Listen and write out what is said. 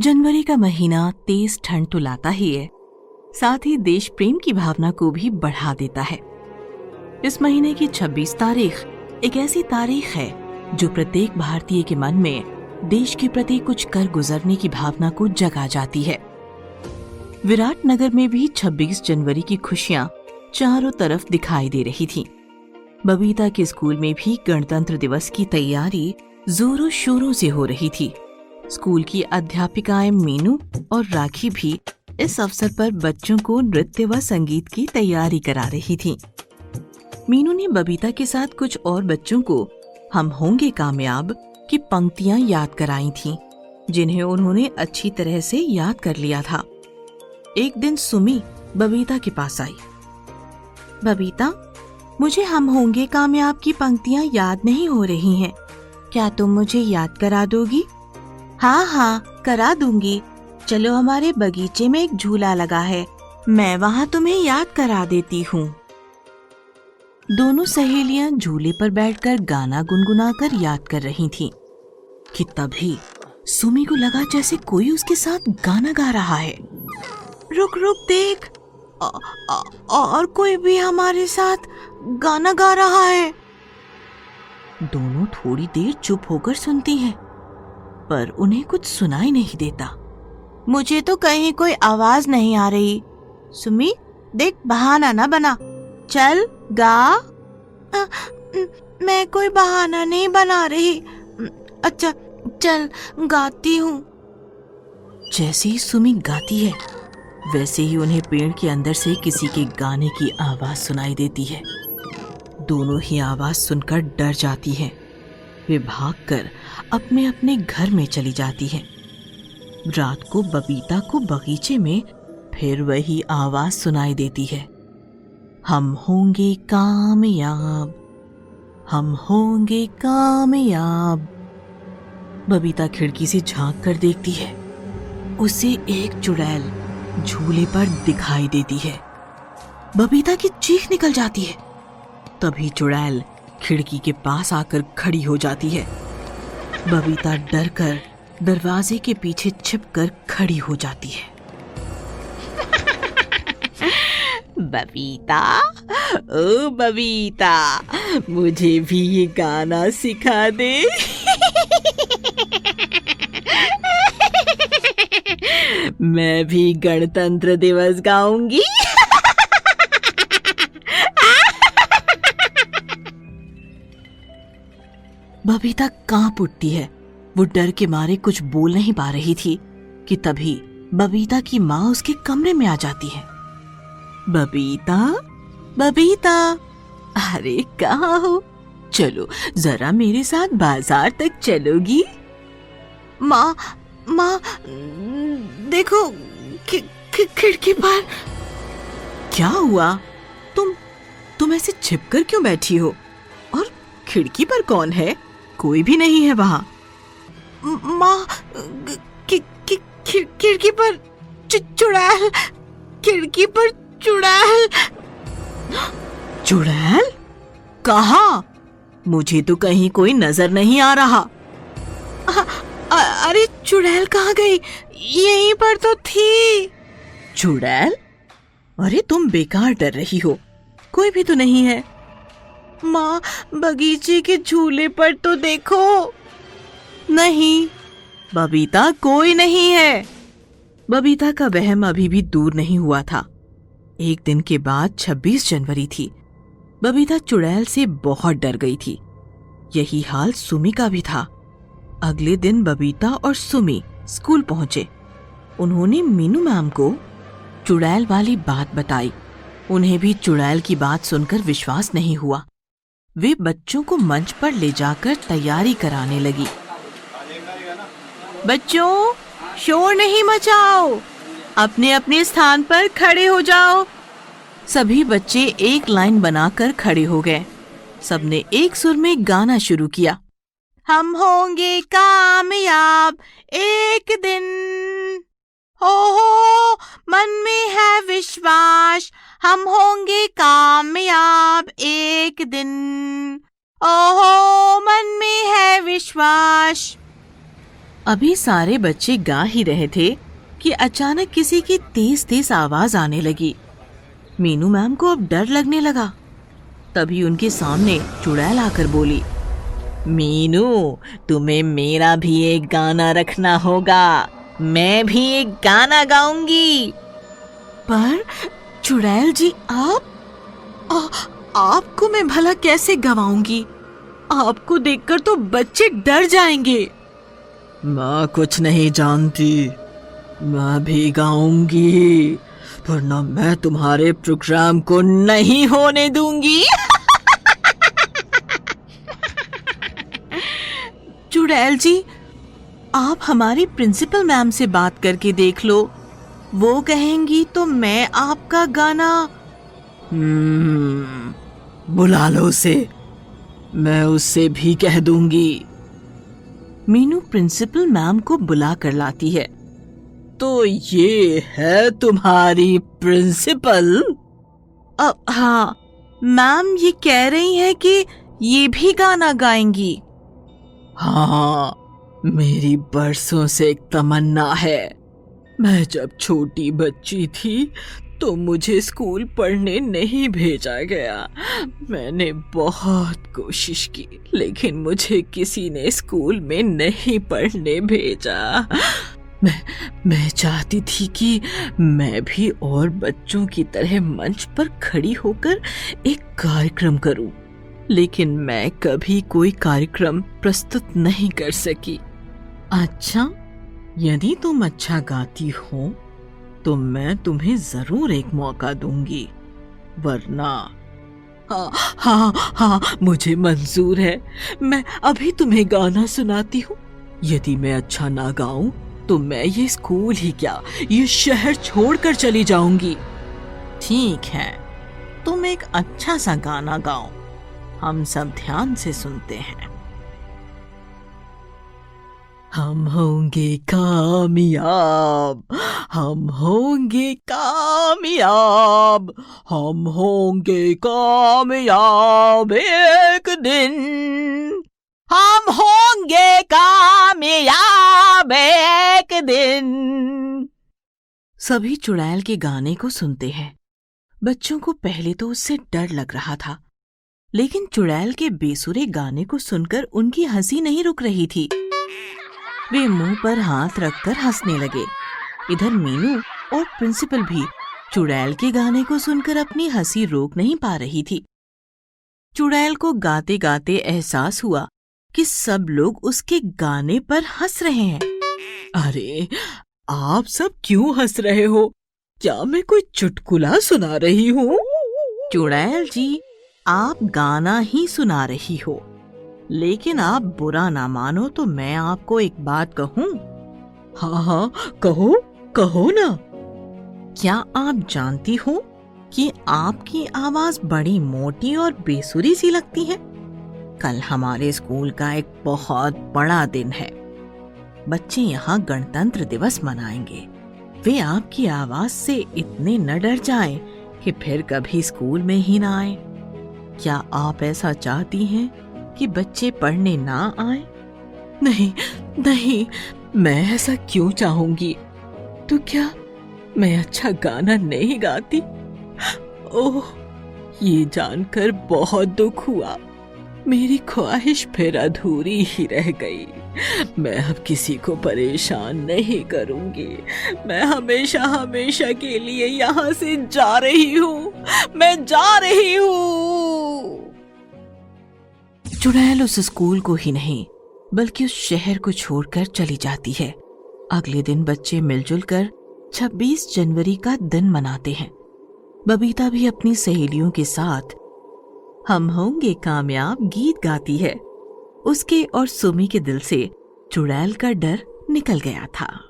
जनवरी का महीना तेज ठंड तो लाता ही है। साथ ही देश प्रेम की भावना को भी बढ़ा देता है। इस महीने की 26 तारीख एक ऐसी तारीख है जो प्रत्येक भारतीय के मन में देश के प्रति कुछ कर गुजरने की भावना को जगा जाती है। विराट नगर में भी 26 जनवरी की खुशियाँ चारों तरफ़ दिखाई दे रही थी। बबीता के स्कूल में भी गणतंत्र दिवस की तैयारी जोरों शोरों से हो रही थी। स्कूल की अध्यापिकाएँ मीनू और राखी भी इस अवसर पर बच्चों को नृत्य व संगीत की तैयारी करा रही थी। मीनू ने बबीता के साथ कुछ और बच्चों को हम होंगे कामयाब की पंक्तियाँ याद कराई थीं, जिन्हें उन्होंने अच्छी तरह से याद कर लिया था। एक दिन सुमी बबीता के पास आई। बबीता मुझे हम होंगे कामयाब की पंक्तियाँ याद नहीं हो रही हैं। क्या तुम मुझे याद करा दोगी? हाँ हाँ करा दूँगी। चलो हमारे बगीचे में एक झूला लगा है। मैं वहाँ तुम्हें याद करा देती हूँ। दोनों सहेलियाँ झूले पर बैठकर गाना गुनगुनाकर याद कर रही थीं कि तभी सुमी को लगा जैसे कोई उसके साथ गाना गा रहा है। रुक रुक देख। आ, आ, और कोई भी हमारे साथ गाना गा रहा है। दोनों थोड़ी देर चुप होकर सुनती हैं, पर उन्हें कुछ सुनाई नहीं देता। मुझे तो कहीं कोई आवाज़ नहीं आ रही। सुमी देख बहाना ना बना। चल गा। आ, मैं कोई बहाना नहीं बना रही। अच्छा चल गाती हूँ। जैसे ही सुमी गाती है वैसे ही उन्हें पेड़ के अंदर से किसी के गाने की आवाज़ सुनाई देती है। दोनों ही आवाज़ सुनकर डर जाती हैं। वे भागकर अपने अपने घर में चली जाती हैं। रात को बबीता को बगीचे में फिर वही आवाज़ सुनाई देती है। हम होंगे कामयाब, हम होंगे कामयाब। बबीता खिड़की से झाँक कर देखती है। उसे एक चुड़ैल झूले पर दिखाई देती है। बबीता की चीख निकल जाती है। तभी चुड़ैल खिड़की के पास आकर खड़ी हो जाती है। बबीता डर कर दरवाजे के पीछे छिप कर खड़ी हो जाती है। बबीता, ओ बबीता, मुझे भी ये गाना सिखा दे। मैं भी गणतंत्र दिवस गाऊँगी। बबीता काँप उठती है। वो डर के मारे कुछ बोल नहीं पा रही थी कि तभी बबीता की माँ उसके कमरे में आ जाती है। बबीता बबीता, अरे कहा हो? चलो, जरा मेरे साथ बाज़ार तक चलोगी। माँ माँ, देखो खिड़की पर। क्या हुआ? तुम तुम ऐसे छिपकर क्यों बैठी हो? और खिड़की पर कौन है? कोई भी नहीं है वहाँ। माँ खिड़की पर चुड़ैल खिड़की पर चुड़ैल। चुड़ैल? कहा? मुझे तो कहीं कोई नज़र नहीं आ रहा। आ, आ, अरे चुड़ैल कहाँ गई? यहीं पर तो थी। चुड़ैल? अरे तुम बेकार डर रही हो। कोई भी तो नहीं है। माँ, बगीचे के झूले पर तो देखो। नहीं, बबीता कोई नहीं है। बबीता का वहम अभी भी दूर नहीं हुआ था। एक दिन के बाद 26 जनवरी थी। बबीता चुड़ैल से बहुत डर गई थी। यही हाल सुमी का भी था। अगले दिन बबीता और सुमी स्कूल पहुँचे। उन्होंने मीनू मैम को चुड़ैल वाली बात बताई। उन्हें भी चुड़ैल की बात सुनकर विश्वास नहीं हुआ। वे बच्चों को मंच पर ले जाकर तैयारी कराने लगी। बच्चों, शोर नहीं मचाओ। अपने अपने स्थान पर खड़े हो जाओ। सभी बच्चे एक लाइन बनाकर खड़े हो गए। सबने एक सुर में गाना शुरू किया। हम होंगे कामयाब, एक दिन हम होंगे कामयाब एक दिन। ओहो, मन में है विश्वास। अभी सारे बच्चे गा ही रहे थे कि अचानक किसी की तेज तेज आवाज़ आने लगी। मीनू मैम को अब डर लगने लगा। तभी उनके सामने चुड़ैल आकर बोली, मीनू, तुम्हें मेरा भी एक गाना रखना होगा। मैं भी एक गाना गाऊँगी। पर चुड़ैल जी आप? आ, आपको मैं भला कैसे गवाऊँगी? आपको देखकर तो बच्चे डर जाएँगे। मैं कुछ नहीं जानती। मैं भी गाऊँगी वरना मैं तुम्हारे प्रोग्राम को नहीं होने दूँगी। चुड़ैल जी आप हमारी प्रिंसिपल मैम से बात करके देख लो। वो कहेंगी तो मैं आपका गाना। हम्म, बुला लो उसे। मैं उससे भी कह दूँगी। मीनू प्रिंसिपल मैम को बुला कर लाती है। तो ये है तुम्हारी प्रिंसिपल? अब हाँ मैम ये कह रही है कि ये भी गाना गाएँगी। हाँ मेरी बरसों से एक तमन्ना है। मैं जब छोटी बच्ची थी तो मुझे स्कूल पढ़ने नहीं भेजा गया। मैंने बहुत कोशिश की, लेकिन मुझे किसी ने स्कूल में नहीं पढ़ने भेजा। मैं मैं चाहती थी कि मैं भी और बच्चों की तरह मंच पर खड़ी होकर एक कार्यक्रम करूँ, लेकिन मैं कभी कोई कार्यक्रम प्रस्तुत नहीं कर सकी। अच्छा यदि तुम अच्छा गाती हो तो मैं तुम्हें ज़रूर एक मौका दूँगी। वरना हाँ हाँ हाँ मुझे मंजूर है। मैं अभी तुम्हें गाना सुनाती हूँ। यदि मैं अच्छा ना गाऊं तो मैं ये स्कूल ही क्या, ये शहर छोड़कर चली जाऊँगी। ठीक है, तुम एक अच्छा सा गाना गाओ। हम सब ध्यान से सुनते हैं। हम होंगे कामयाब। हम होंगे कामयाब। हम होंगे कामयाब एक दिन। हम होंगे कामयाब एक दिन। सभी चुड़ैल के गाने को सुनते हैं। बच्चों को पहले तो उससे डर लग रहा था, लेकिन चुड़ैल के बेसुरे गाने को सुनकर उनकी हँसी नहीं रुक रही थी। वे मुँह पर हाथ रखकर हंसने लगे। इधर मीनू और प्रिंसिपल भी चुड़ैल के गाने को सुनकर अपनी हँसी रोक नहीं पा रही थी। चुड़ैल को गाते गाते एहसास हुआ कि सब लोग उसके गाने पर हंस रहे हैं। अरे, आप सब क्यों हंस रहे हो? क्या मैं कोई चुटकुला सुना रही हूँ? चुड़ैल जी, आप गाना ही सुना रही हो। लेकिन आप बुरा ना मानो तो मैं आपको एक बात कहूँ। हाँ हाँ कहो कहो ना। क्या आप जानती हो कि आपकी आवाज़ बड़ी मोटी और बेसुरी सी लगती है? कल हमारे स्कूल का एक बहुत बड़ा दिन है। बच्चे यहाँ गणतंत्र दिवस मनाएँगे। वे आपकी आवाज़ से इतने न डर जाएँ कि फिर कभी स्कूल में ही ना आए। क्या आप ऐसा चाहती हैं कि बच्चे पढ़ने ना आए। नहीं नहीं, मैं ऐसा क्यों चाहूँगी? तो क्या मैं अच्छा गाना नहीं गाती? ओह, ये जानकर बहुत दुख हुआ। मेरी ख्वाहिश फिर अधूरी ही रह गई। मैं अब किसी को परेशान नहीं करूँगी। मैं हमेशा हमेशा के लिए यहाँ से जा रही हूँ। मैं जा रही हूँ। चुड़ैल उस स्कूल को ही नहीं, बल्कि उस शहर को छोड़कर चली जाती है। अगले दिन बच्चे मिलजुल कर 26 जनवरी का दिन मनाते हैं। बबीता भी अपनी सहेलियों के साथ, हम होंगे कामयाब गीत गाती है। उसके और सुमी के दिल से चुड़ैल का डर निकल गया था।